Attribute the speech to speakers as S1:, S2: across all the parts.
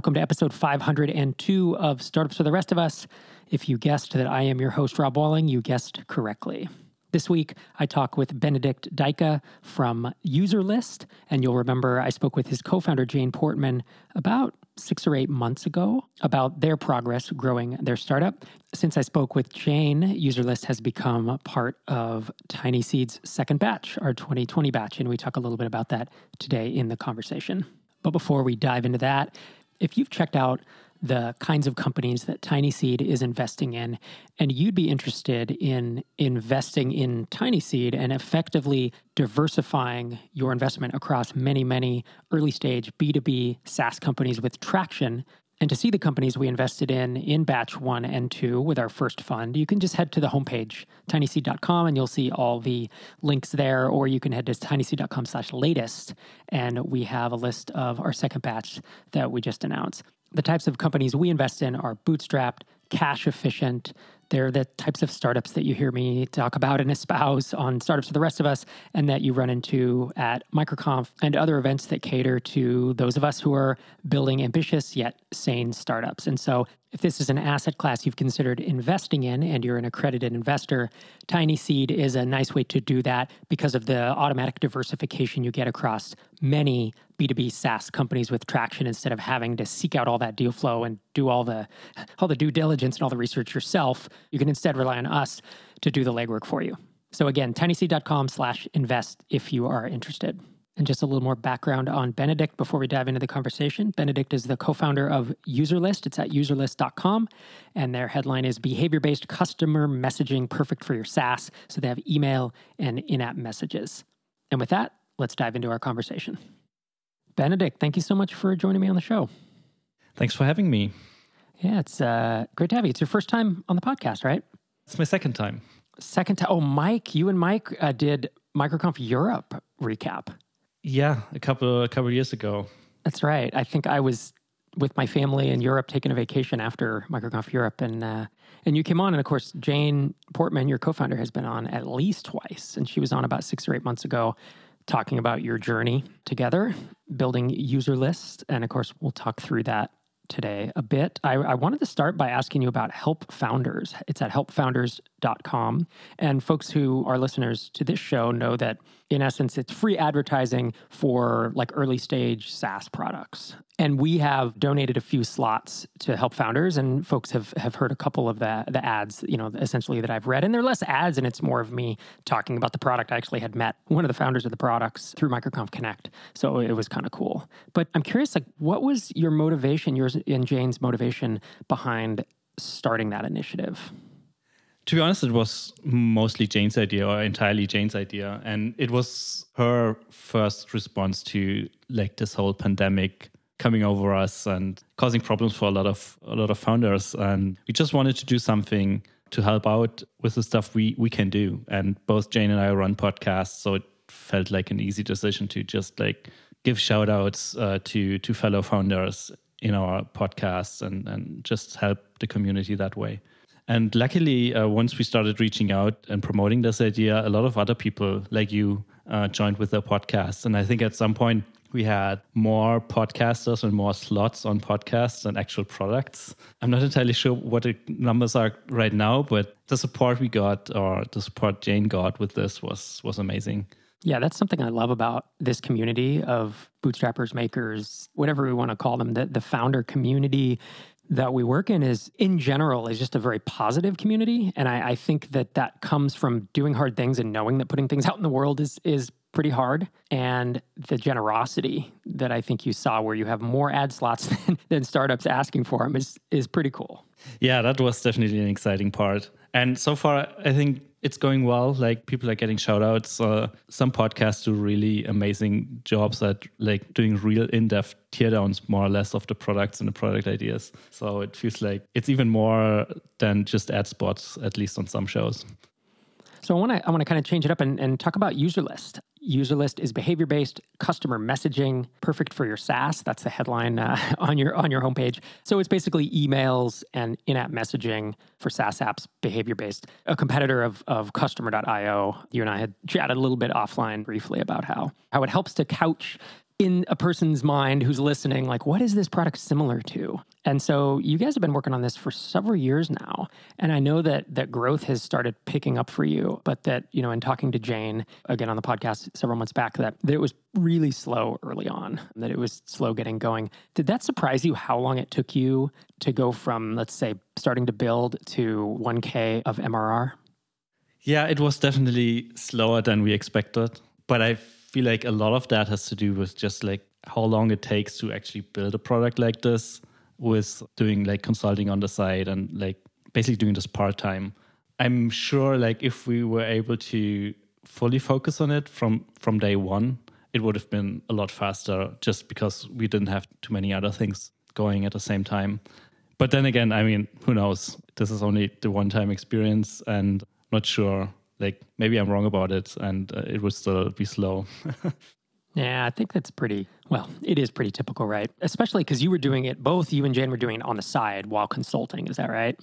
S1: Welcome to episode 502 of Startups for the Rest of Us. If you guessed that I am your host, Rob Walling, you guessed correctly. This week, I talk with Benedikt Deicke from UserList. And you'll remember I spoke with his co founder, Jane Portman, about six or eight months ago about their progress growing their startup. Since I spoke with Jane, UserList has become part of Tiny Seed's second batch, our 2020 batch. And we talk a little bit about that today in the conversation. But before we dive into that, if you've checked out the kinds of companies that Tiny Seed is investing in, and you'd be interested in investing in Tiny Seed and effectively diversifying your investment across many, many early stage B2B SaaS companies with traction. And to see the companies we invested in in batch one and two with our first fund, you can just head to the homepage, tinyseed.com, and you'll see all the links there, or you can head to tinyseed.com slash latest, and we have a list of our second batch that we just announced the types of companies we invest in are bootstrapped, cash efficient. They're the types of startups that you hear me talk about and espouse on Startups for the Rest of Us, and that you run into at MicroConf and other events that cater to those of us who are building ambitious yet sane startups. And so, if this is an asset class you've considered investing in and you're an accredited investor, Tiny Seed is a nice way to do that because of the automatic diversification you get across many B2B SaaS companies with traction instead of having to seek out all that deal flow and do all the all the due diligence and all the research yourself. You can instead rely on us to do the legwork for you. So again, tinyseed.com slash invest if you are interested. And just a little more background on Benedikt before we dive into the conversation. Benedikt is the co founder of UserList. It's at userlist.com. And their headline is Behavior based customer messaging perfect for your SaaS. So they have email and in app messages. And with that, let's dive into our conversation. Benedikt, thank you so much for joining me on the show.
S2: Thanks for having me.
S1: Yeah, it's uh, great to have you. It's your first time on the podcast, right?
S2: It's my second time.
S1: Second time. Oh, Mike, you and Mike uh, did MicroConf Europe recap.
S2: Yeah, a couple a couple years ago.
S1: That's right. I think I was with my family in Europe taking a vacation after MicroConf Europe, and uh, and you came on, and of course Jane Portman, your co-founder, has been on at least twice, and she was on about six or eight months ago, talking about your journey together, building user lists, and of course we'll talk through that today a bit. I, I, wanted to start by asking you about Help Founders. It's at helpfounders.com. And folks who are listeners to this show know that in essence, it's free advertising for like early stage SaaS products. And we have donated a few slots to help founders, and folks have, have heard a couple of the, the ads, you know, essentially that I've read. And they're less ads, and it's more of me talking about the product. I actually had met one of the founders of the products through MicroConf Connect. So it was kind of cool. But I'm curious, like, what was your motivation, yours and Jane's motivation behind starting that initiative?
S2: to be honest, it was mostly Jane's idea or entirely Jane's idea. And it was her first response to like this whole pandemic coming over us and causing problems for a lot of a lot of founders. And we just wanted to do something to help out with the stuff we we can do. And both Jane and I run podcasts, so it felt like an easy decision to just like give shout outs uh, to to fellow founders in our podcasts and and just help the community that way. And luckily, uh, once we started reaching out and promoting this idea, a lot of other people like you uh, joined with their podcasts. And I think at some point we had more podcasters and more slots on podcasts and actual products. I'm not entirely sure what the numbers are right now, but the support we got or the support Jane got with this was was amazing.
S1: Yeah, that's something I love about this community of bootstrappers, makers, whatever we want to call them, the, the founder community that we work in is in general is just a very positive community. And I, I, think that that comes from doing hard things and knowing that putting things out in the world is is pretty hard. And the generosity that i think you saw where you have more ad slots than, than startups asking for them is is pretty cool.
S2: Yeah that was definitely an exciting part. And so far i think it's going well. Like people are getting shout outs. Uh, some podcasts do really amazing jobs at like doing real in-depth teardowns more or less of the products and the product ideas. So it feels like it's even more than just ad spots, at least on some shows.
S1: So I want to I want to kind of change it up and, and talk about UserList. UserList is behavior based customer messaging, perfect for your SaaS. That's the headline uh, on your on your homepage. So it's basically emails and in app messaging for SaaS apps, behavior based. A competitor of of Customer.io. You and I had chatted a little bit offline briefly about how how it helps to couch in a person's mind who's listening, like, what is this product similar to? And so you guys have been working on this for several years now. And I know that that growth has started picking up for you, but that, you know, in talking to Jane again on the podcast several months back, that, that it was really slow early on, that it was slow getting going. Did that surprise you how long it took you to go from, let's say, starting to build to 1K of MRR?
S2: Yeah, it was definitely slower than we expected. But I feel like a lot of that has to do with just like how long it takes to actually build a product like this with doing like consulting on the side and like basically doing this part time. I'm sure like if we were able to fully focus on it from from day one, it would have been a lot faster just because we didn't have too many other things going at the same time. But then again, I mean, who knows? This is only the one time experience and not sure like maybe I'm wrong about it and uh, it would still be slow.
S1: yeah, I think that's pretty, well, it is pretty typical, right? Especially because you were doing it, both you and Jane were doing it on the side while consulting. Is that right?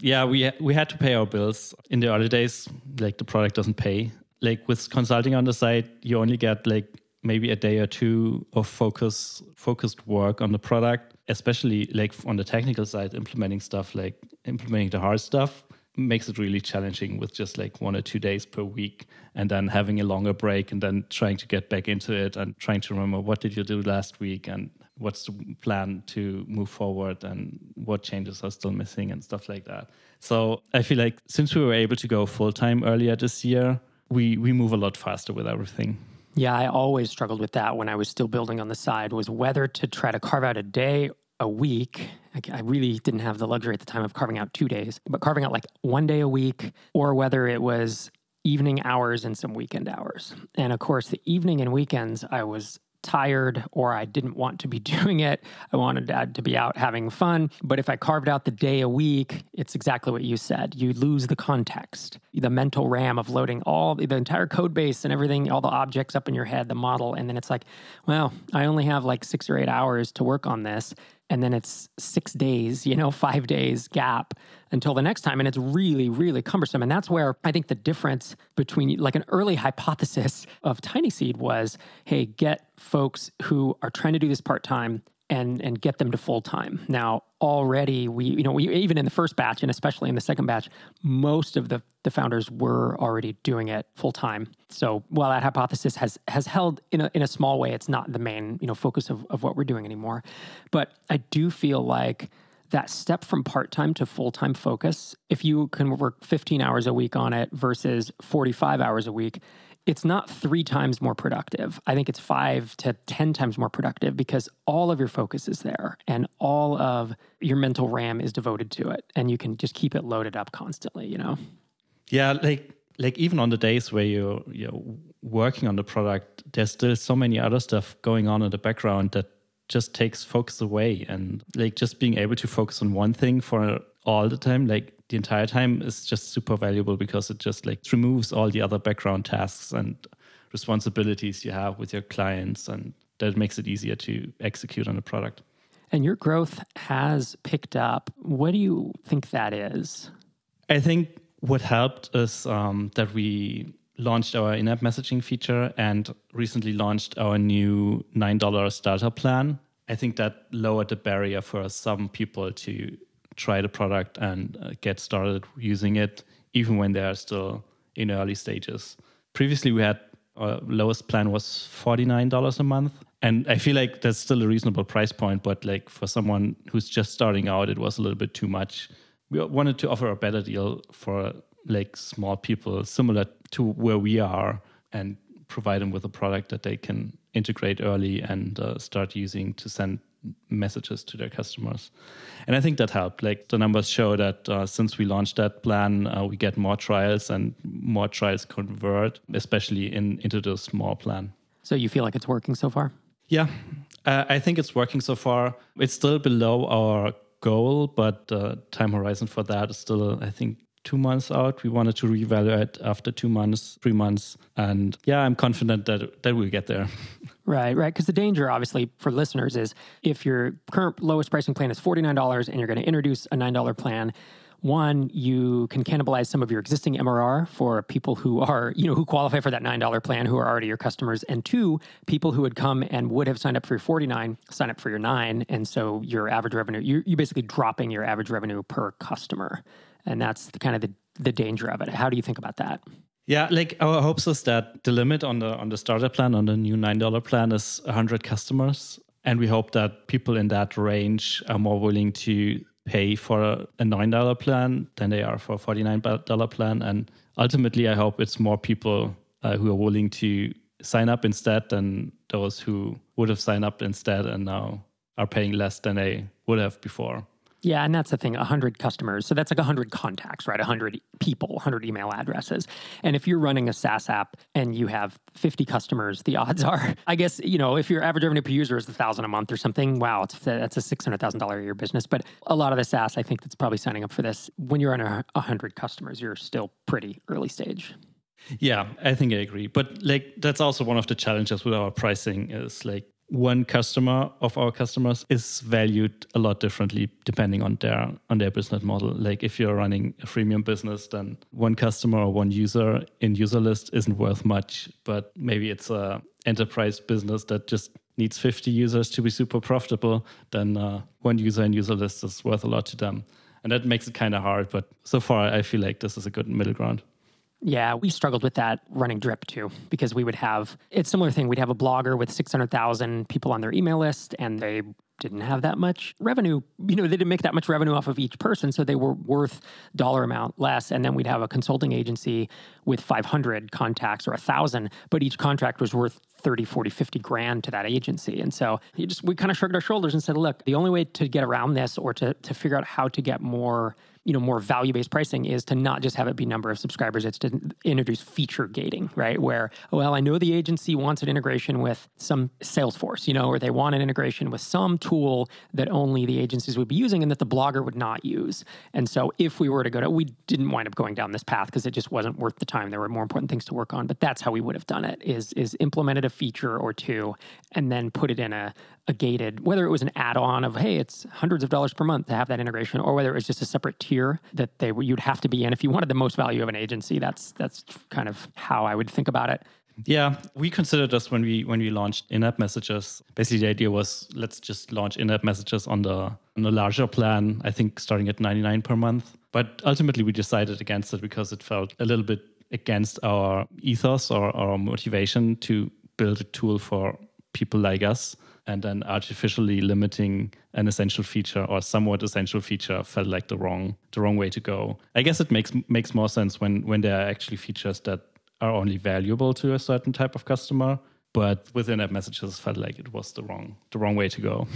S2: Yeah, we, we had to pay our bills in the early days. Like the product doesn't pay. Like with consulting on the side, you only get like maybe a day or two of focus focused work on the product especially like on the technical side implementing stuff like implementing the hard stuff makes it really challenging with just like one or two days per week and then having a longer break and then trying to get back into it and trying to remember what did you do last week and what's the plan to move forward and what changes are still missing and stuff like that so i feel like since we were able to go full time earlier this year we we move a lot faster with everything
S1: yeah i always struggled with that when i was still building on the side was whether to try to carve out a day a week. I really didn't have the luxury at the time of carving out two days, but carving out like one day a week, or whether it was evening hours and some weekend hours. And of course, the evening and weekends, I was tired or I didn't want to be doing it. I wanted to be out having fun. But if I carved out the day a week, it's exactly what you said. You lose the context, the mental RAM of loading all the entire code base and everything, all the objects up in your head, the model. And then it's like, well, I only have like six or eight hours to work on this and then it's six days, you know, five days gap until the next time. And it's really, really cumbersome. And that's where I think the difference between like an early hypothesis of Tiny Seed was hey, get folks who are trying to do this part time and and get them to full time. Now, already we you know we even in the first batch and especially in the second batch, most of the the founders were already doing it full time. So while that hypothesis has has held in a in a small way, it's not the main you know focus of of what we're doing anymore. But I do feel like that step from part time to full time focus, if you can work 15 hours a week on it versus 45 hours a week, it's not three times more productive. I think it's five to 10 times more productive because all of your focus is there and all of your mental RAM is devoted to it. And you can just keep it loaded up constantly, you know?
S2: Yeah, like like even on the days where you're you're working on the product, there's still so many other stuff going on in the background that just takes focus away and like just being able to focus on one thing for all the time like the entire time is just super valuable because it just like removes all the other background tasks and responsibilities you have with your clients and that makes it easier to execute on the product.
S1: And your growth has picked up. What do you think that is?
S2: I think what helped is um, that we launched our in app messaging feature and recently launched our new $9 starter plan. I think that lowered the barrier for some people to try the product and uh, get started using it, even when they are still in early stages. Previously, we had our lowest plan was $49 a month. And I feel like that's still a reasonable price point, but like for someone who's just starting out, it was a little bit too much. We wanted to offer a better deal for like small people, similar to where we are, and provide them with a product that they can integrate early and uh, start using to send messages to their customers. And I think that helped. Like the numbers show that uh, since we launched that plan, uh, we get more trials and more trials convert, especially in into the small plan.
S1: So you feel like it's working so far?
S2: Yeah, uh, I think it's working so far. It's still below our goal, but the time horizon for that is still, I think, two months out. We wanted to reevaluate after two months, three months. And yeah, I'm confident that, that we'll get there.
S1: Right, right. Because the danger, obviously, for listeners is if your current lowest pricing plan is $49 and you're going to introduce a $9 plan, one, you can cannibalize some of your existing MRR for people who are, you know, who qualify for that $9 plan who are already your customers. And two, people who would come and would have signed up for your 49 sign up for your nine. And so your average revenue, you you basically dropping your average revenue per customer. And that's the kind of the, the danger of it. How do you think about that?
S2: Yeah, like our hopes is that the limit on the on the starter plan on the new nine dollar plan is hundred customers, and we hope that people in that range are more willing to pay for a, nine dollar plan than they are for a forty nine dollar plan, and ultimately, I hope it's more people uh, who are willing to sign up instead than those who would have signed up instead and now are paying less than they would have before.
S1: Yeah, and that's the thing 100 customers. So that's like 100 contacts, right? 100 people, 100 email addresses. And if you're running a SaaS app and you have 50 customers, the odds are, I guess, you know, if your average revenue per user is 1000 a month or something, wow, it's, that's a $600,000 a year business. But a lot of the SaaS, I think that's probably signing up for this. When you're on a 100 customers, you're still pretty early stage.
S2: Yeah, I think I agree. But like that's also one of the challenges with our pricing is like one customer of our customers is valued a lot differently depending on their on their business model. Like if you're running a freemium business then one customer or one user in user list isn't worth much but maybe it's a enterprise business that just needs 50 users to be super profitable then uh, one user in user list is worth a lot to them. And that makes it kind of hard but so far i feel like this is a good middle ground
S1: yeah, we struggled with that running Drip too, because we would have it's a similar thing. We'd have a blogger with 600,000 people on their email list, and they didn't have that much revenue. You know, they didn't make that much revenue off of each person, so they were worth dollar amount less. And then we'd have a consulting agency with 500 contacts or a thousand, but each contract was worth 30, 40, 50 grand to that agency. And so you just we kind of shrugged our shoulders and said, look, the only way to get around this or to to figure out how to get more you know more value based pricing is to not just have it be number of subscribers it's to introduce feature gating right? Where oh, well i know the agency wants an integration with some salesforce you know or they want an integration with some tool that only the agencies would be using and that the blogger would not use. And so if we were to go to we didn't wind up going down this path because it just wasn't worth the time. There were more important things to work on but that's how we would have done it is is implemented a feature or two and then put it in a, a gated whether it was an add-on of hey it's hundreds of dollars per month to have that integration or whether it was just a separate tier that they you'd have to be in if you wanted the most value of an agency. That's that's kind of how I would think about it.
S2: Yeah, we considered this when we when we launched in-app messages. Basically, the idea was let's just launch in-app messages on the on a larger plan. I think starting at 99 per month. But ultimately, we decided against it because it felt a little bit against our ethos or our motivation to build a tool for people like us and then artificially limiting an essential feature or somewhat essential feature felt like the wrong the wrong way to go. I guess it makes makes more sense when when there are actually features that are only valuable to a certain type of customer, but within app messages felt like it was the wrong the wrong way to go.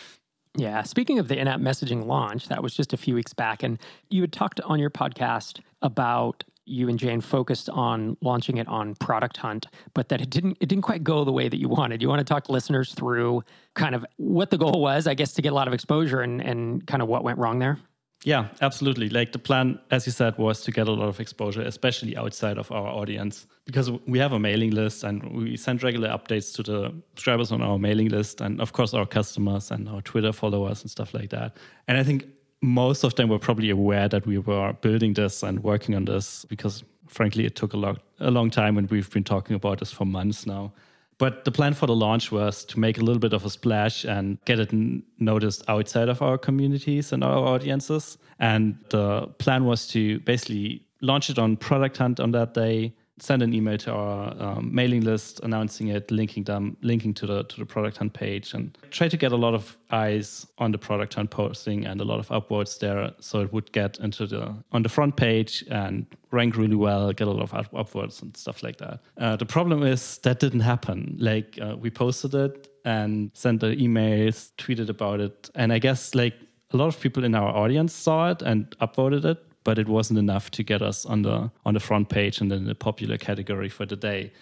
S1: yeah, speaking of the in-app messaging launch, that was just a few weeks back and you had talked on your podcast about you and Jane focused on launching it on Product Hunt, but that it didn't it didn't quite go the way that you wanted. You want to talk listeners through kind of what the goal was, I guess, to get a lot of exposure and and kind of what went wrong there.
S2: Yeah, absolutely. Like the plan, as you said, was to get a lot of exposure, especially outside of our audience, because we have a mailing list and we send regular updates to the subscribers on our mailing list, and of course our customers and our Twitter followers and stuff like that. And I think most of them were probably aware that we were building this and working on this because frankly it took a lot a long time and we've been talking about this for months now. But the plan for the launch was to make a little bit of a splash and get it noticed outside of our communities and our audiences. And the plan was to basically launch it on product hunt on that day send an email to our um, mailing list announcing it, linking them, linking to the to the product hunt page, and try to get a lot of eyes on the product hunt posting and a lot of upvotes there, so it would get into the on the front page and rank really well, get a lot of upvotes and stuff like that. Uh, the problem is that didn't happen. Like uh, we posted it and sent the emails, tweeted about it, and I guess like a lot of people in our audience saw it and upvoted it, but it wasn't enough to get us on the on the front page and in the popular category for the day.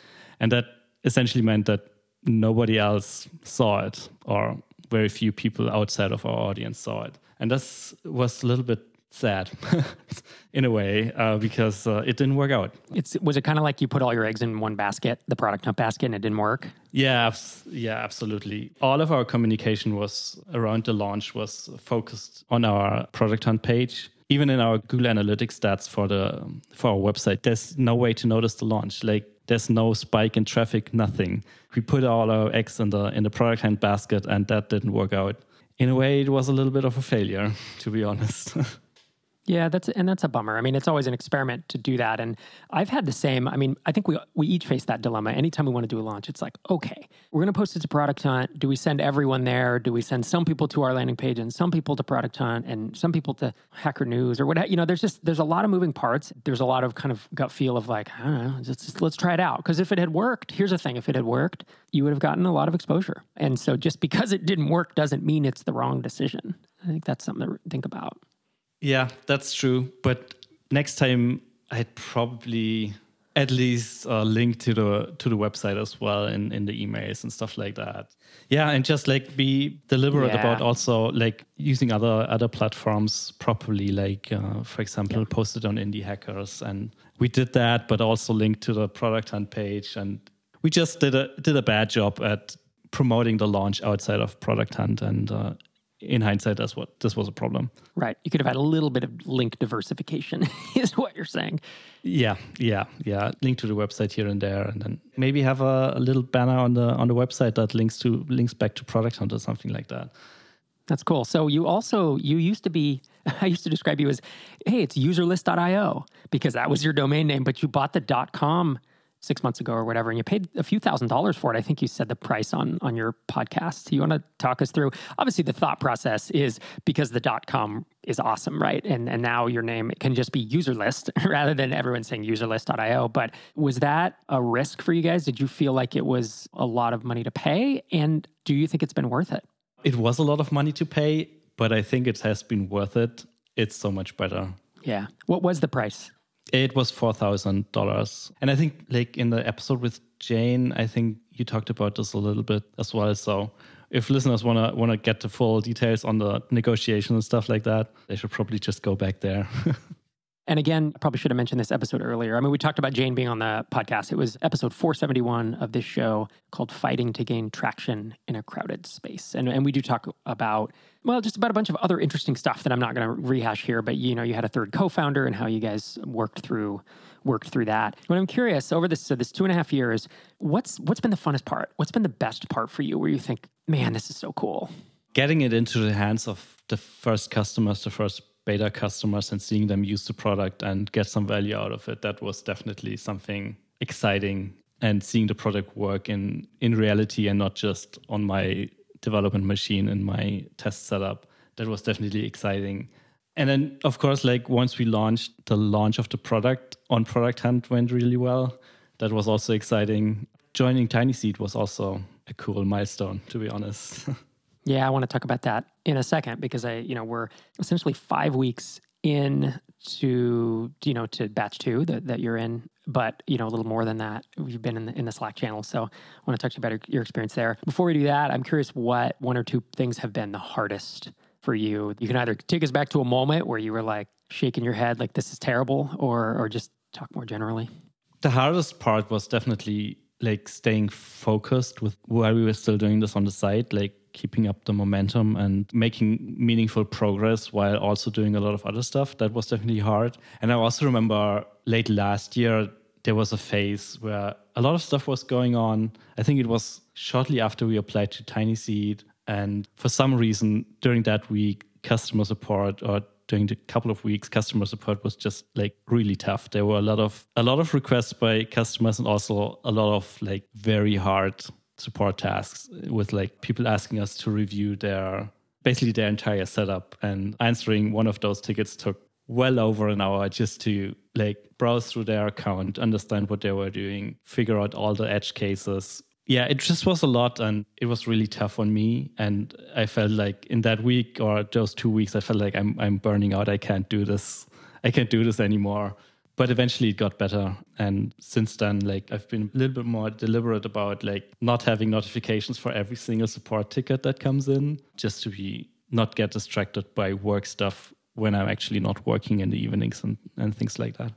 S2: And that essentially meant that nobody else saw it or very few people outside of our audience saw it. And this was a little bit sad in a way uh, because uh, it didn't work out.
S1: It's was it kind of like you put all your eggs in one basket, the product hunt basket, and it didn't work?
S2: Yeah, yeah, absolutely. All of our communication was around the launch was focused on our product hunt page. Even in our Google Analytics stats for the for our website, there's no way to notice the launch. Like there's no spike in traffic, nothing. We put all our eggs in the in the Product Hunt basket, and that didn't work out. In a way, it was a little bit of a failure, to be honest.
S1: Yeah, that's and that's a bummer. I mean, it's always an experiment to do that, and I've had the same. I mean, I think we we each face that dilemma. Anytime we want to do a launch, it's like, okay, we're going to post it to Product Hunt. Do we send everyone there? Do we send some people to our landing page and some people to Product Hunt and some people to Hacker News or what? You know, there's just there's a lot of moving parts. There's a lot of kind of gut feel of like, I don't know, just, just let's try it out. Because if it had worked, here's the thing: if it had worked, you would have gotten a lot of exposure. And so, just because it didn't work doesn't mean it's the wrong decision. I think that's something to think about.
S2: Yeah, that's true. But next time, I'd probably at least uh, link to the to the website as well in in the emails and stuff like that. Yeah, and just like be deliberate yeah. about also like using other other platforms properly. Like uh, for example, yeah. posted on Indie Hackers, and we did that, but also linked to the product hunt page, and we just did a did a bad job at promoting the launch outside of product hunt and uh, in hindsight, that's what this was a problem.
S1: Right. You could have had a little bit of link diversification, is what you're saying.
S2: Yeah, yeah, yeah. Link to the website here and there, and then maybe have a, a little banner on the on the website that links to links back to Product Hunt or something like that.
S1: That's cool. So you also you used to be I used to describe you as hey, it's userlist.io because that was your domain name, but you bought the .com six months ago or whatever, and you paid a few thousand dollars for it. I think you said the price on on your podcast. You want to talk us through? Obviously, the thought process is because the dot com is awesome, right? And and now your name can just be userlist rather than everyone saying userlist.io. But was that a risk for you guys? Did you feel like it was a lot of money to pay? And do you think it's been worth it?
S2: It was a lot of money to pay, but I think it has been worth it. It's so much better.
S1: Yeah. What was the price?
S2: It was four thousand dollars, and I think like in the episode with Jane, I think you talked about this a little bit as well. So if listeners wanna wanna get the full details on the negotiation and stuff like that, they should probably just go back there.
S1: And again, I probably should have mentioned this episode earlier. I mean, we talked about Jane being on the podcast. It was episode 471 of this show called Fighting to Gain Traction in a Crowded Space. And, and we do talk about, well, just about a bunch of other interesting stuff that I'm not going to rehash here. But, you know, you had a third co founder and how you guys worked through worked through that. But I'm curious over this so this two and a half years, what's what's been the funnest part? What's been the best part for you where you think, man, this is so cool?
S2: Getting it into the hands of the first customers, the first beta customers and seeing them use the product and get some value out of it that was definitely something exciting and seeing the product work in in reality and not just on my development machine and my test setup. That was definitely exciting. And then of course like once we launched the launch of the product on product hunt went really well. That was also exciting. Joining Tiny Seed was also a cool milestone to be honest
S1: Yeah, I want to talk about that in a second because I, you know, we're essentially five weeks in to you know to batch two that, that you're in but you know a little more than that you've been in the, in the slack channel so i want to talk to you about your experience there. Before we do that i'm curious what one or two things have been the hardest for you. You can either take us back to a moment where you were like shaking your head like this is terrible or or just talk more generally.
S2: The hardest part was definitely like staying focused with while we were still doing this on the site like keeping up the momentum and making meaningful progress while also doing a lot of other stuff. That was definitely hard. And I also remember late last year, there was a phase where a lot of stuff was going on. I think it was shortly after we applied to Tiny Seed. And for some reason, during that week, customer support or during the couple of weeks customer support was just like really tough there were a lot of a lot of requests by customers and also a lot of like very hard support tasks with like people asking us to review their basically their entire setup. And answering one of those tickets took well over an hour just to like browse through their account understand what they were doing figure out all the edge cases. Yeah it just was a lot and it was really tough on me. And i felt like in that week or those two weeks i felt like i'm i'm burning out. I can't do this. I can't do this anymore but eventually it got better and since then like i've been a little bit more deliberate about like not having notifications for every single support ticket that comes in just to be not get distracted by work stuff when I'm actually not working in the evenings and, and things like that.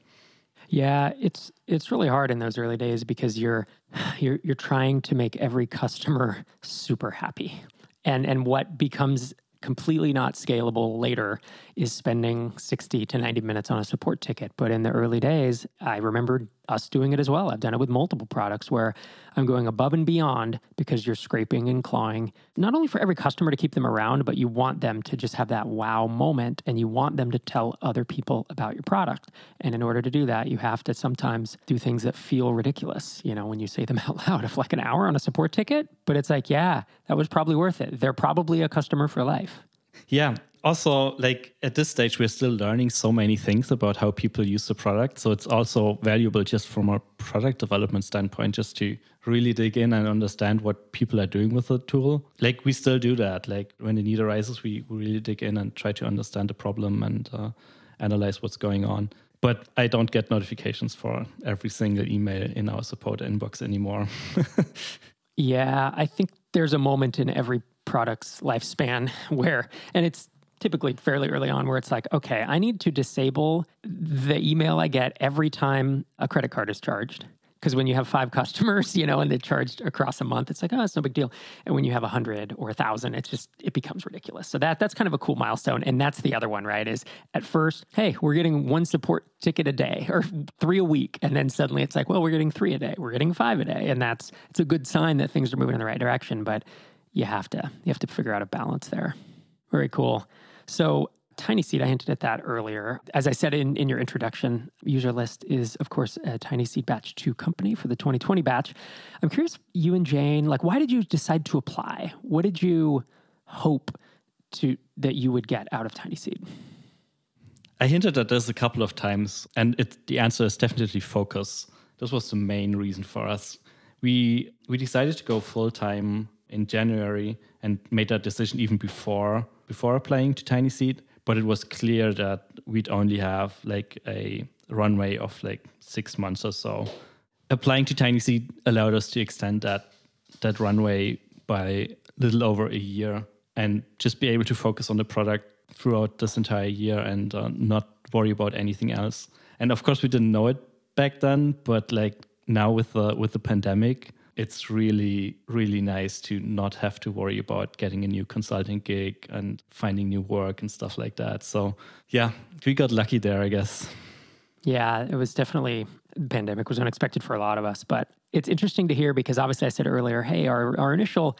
S1: Yeah, it's it's really hard in those early days because you're you're you're trying to make every customer super happy. And and what becomes completely not scalable later is spending 60 to 90 minutes on a support ticket. But in the early days, I remember us doing it as well. I've done it with multiple products where I'm going above and beyond because you're scraping and clawing, not only for every customer to keep them around, but you want them to just have that wow moment and you want them to tell other people about your product. And in order to do that, you have to sometimes do things that feel ridiculous, you know, when you say them out loud of like an hour on a support ticket, but it's like, yeah, that was probably worth it. They're probably a customer for life.
S2: Yeah. Also, like at this stage, we're still learning so many things about how people use the product. So it's also valuable just from a product development standpoint, just to really dig in and understand what people are doing with the tool. Like we still do that. Like when the need arises, we really dig in and try to understand the problem and uh, analyze what's going on. But I don't get notifications for every single email in our support inbox anymore.
S1: yeah, I think there's a moment in every product's lifespan where, and it's typically fairly early on where it's like, okay, I need to disable the email I get every time a credit card is charged. Because when you have five customers, you know, and they're charged across a month, it's like, oh, it's no big deal. And when you have a hundred or a thousand, it's just it becomes ridiculous. So that that's kind of a cool milestone. And that's the other one, right? Is at first, hey, we're getting one support ticket a day or three a week, and then suddenly it's like, well, we're getting three a day, we're getting five a day, and that's it's a good sign that things are moving in the right direction. But you have to you have to figure out a balance there. Very cool. So Tiny Seed, I hinted at that earlier. As I said in, in your introduction, user list is, of course, a Tiny Seed Batch 2 company for the 2020 batch. I'm curious, you and Jane, like, why did you decide to apply? What did you hope to that you would get out of Tiny Seed?
S2: I hinted at this a couple of times, and it, the answer is definitely focus. This was the main reason for us. We we decided to go full time in January and made that decision even before before applying to Tiny Seed, But it was clear that we'd only have like a runway of like six months or so. Applying to Tiny Seed allowed us to extend that that runway by a little over a year and just be able to focus on the product throughout this entire year and uh, not worry about anything else. And of course, we didn't know it back then, but like now with the with the pandemic, it's really, really nice to not have to worry about getting a new consulting gig and finding new work and stuff like that. So, yeah, we got lucky there, I guess.
S1: Yeah, it was definitely pandemic was unexpected for a lot of us, but it's interesting to hear because obviously I said earlier, hey, our our initial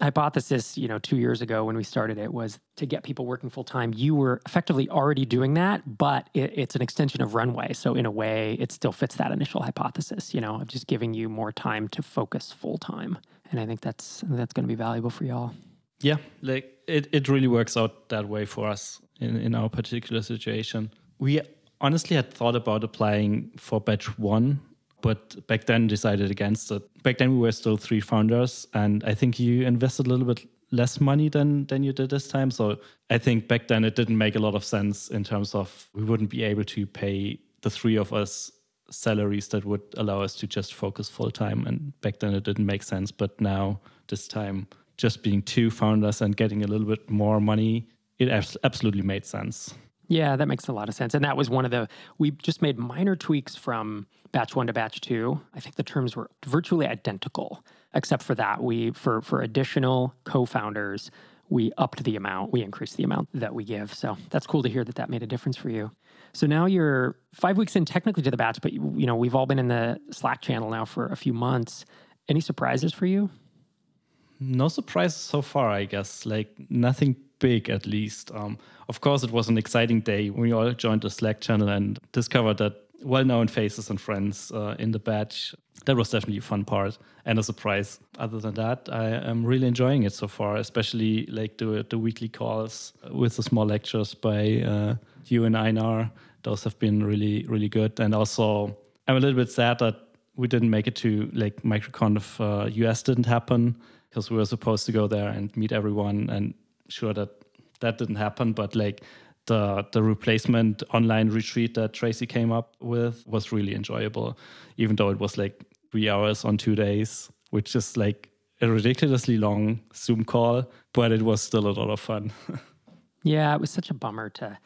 S1: hypothesis, you know, two years ago when we started it was to get people working full time. You were effectively already doing that, but it, it's an extension of runway. So in a way, it still fits that initial hypothesis, you know, of just giving you more time to focus full time. And I think that's that's going to be valuable for y'all.
S2: Yeah, like it, it really works out that way for us in, in our particular situation. We honestly had thought about applying for batch one but back then decided against it. Back then we were still three founders, and I think you invested a little bit less money than than you did this time. So I think back then it didn't make a lot of sense in terms of we wouldn't be able to pay the three of us salaries that would allow us to just focus full time. And back then it didn't make sense, but now this time just being two founders and getting a little bit more money, it absolutely made sense.
S1: Yeah, that makes a lot of sense. And that was one of the, we just made minor tweaks from batch one to batch two. I think the terms were virtually identical, except for that. We, for, for additional co founders, we upped the amount, we increased the amount that we give. So that's cool to hear that that made a difference for you. So now you're five weeks in technically to the batch, but you know, we've all been in the Slack channel now for a few months. Any surprises for you?
S2: No surprises so far, I guess. Like nothing big at least. Um, of course, it was an exciting day we all joined the Slack channel and discovered that well known faces and friends uh, in the batch. That was definitely a fun part and a surprise. Other than that, I am really enjoying it so far, especially like the, the weekly calls with the small lectures by uh, you and Einar. Those have been really, really good. And also, I'm a little bit sad that we didn't make it to like MicroConf uh, US didn't happen because we were supposed to go there and meet everyone and sure that that didn't happen, but like the the replacement online retreat that Tracy came up with was really enjoyable, even though it was like three hours on two days, which is like a ridiculously long Zoom call, but it was still a lot of fun.
S1: yeah, it was such a bummer to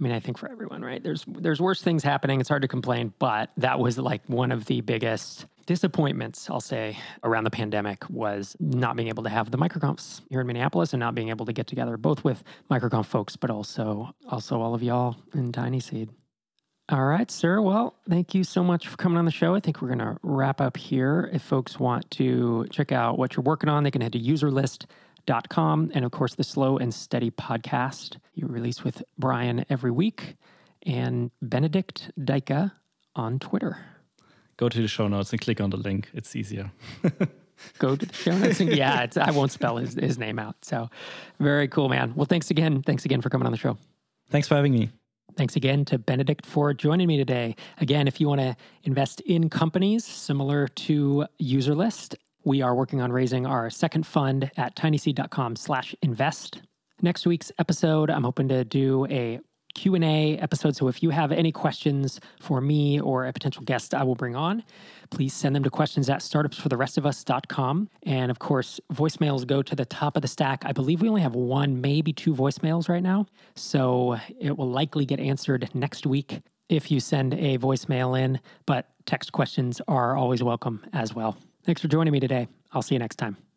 S1: I mean, I think for everyone, right? There's there's worse things happening. It's hard to complain, but that was like one of the biggest disappointments, I'll say, around the pandemic was not being able to have the microconfs here in Minneapolis and not being able to get together, both with microconf folks, but also also all of y'all in Tiny Seed. All right, sir. Well, thank you so much for coming on the show. I think we're going to wrap up here. If folks want to check out what you're working on, they can head to userlist.com. And of course, the Slow and Steady podcast you release with Brian every week and Benedikt Deicke on Twitter.
S2: Go to the show notes and click on the link. It's easier.
S1: Go to the show notes. And, yeah, I won't spell his, his name out. So very cool, man. Well, thanks again. Thanks again for coming on the show.
S2: Thanks for having me.
S1: Thanks again to Benedikt for joining me today. Again, if you want to invest in companies similar to UserList, we are working on raising our second fund at tinyseed.com slash invest. Next week's episode, I'm hoping to do a Q&A episode. So if you have any questions for me or a potential guest I will bring on, please send them to questions at startupsfortherestofus.com. And of course, voicemails go to the top of the stack. I believe we only have one, maybe two voicemails right now. So it will likely get answered next week if you send a voicemail in, but text questions are always welcome as well. Thanks for joining me today. I'll see you next time.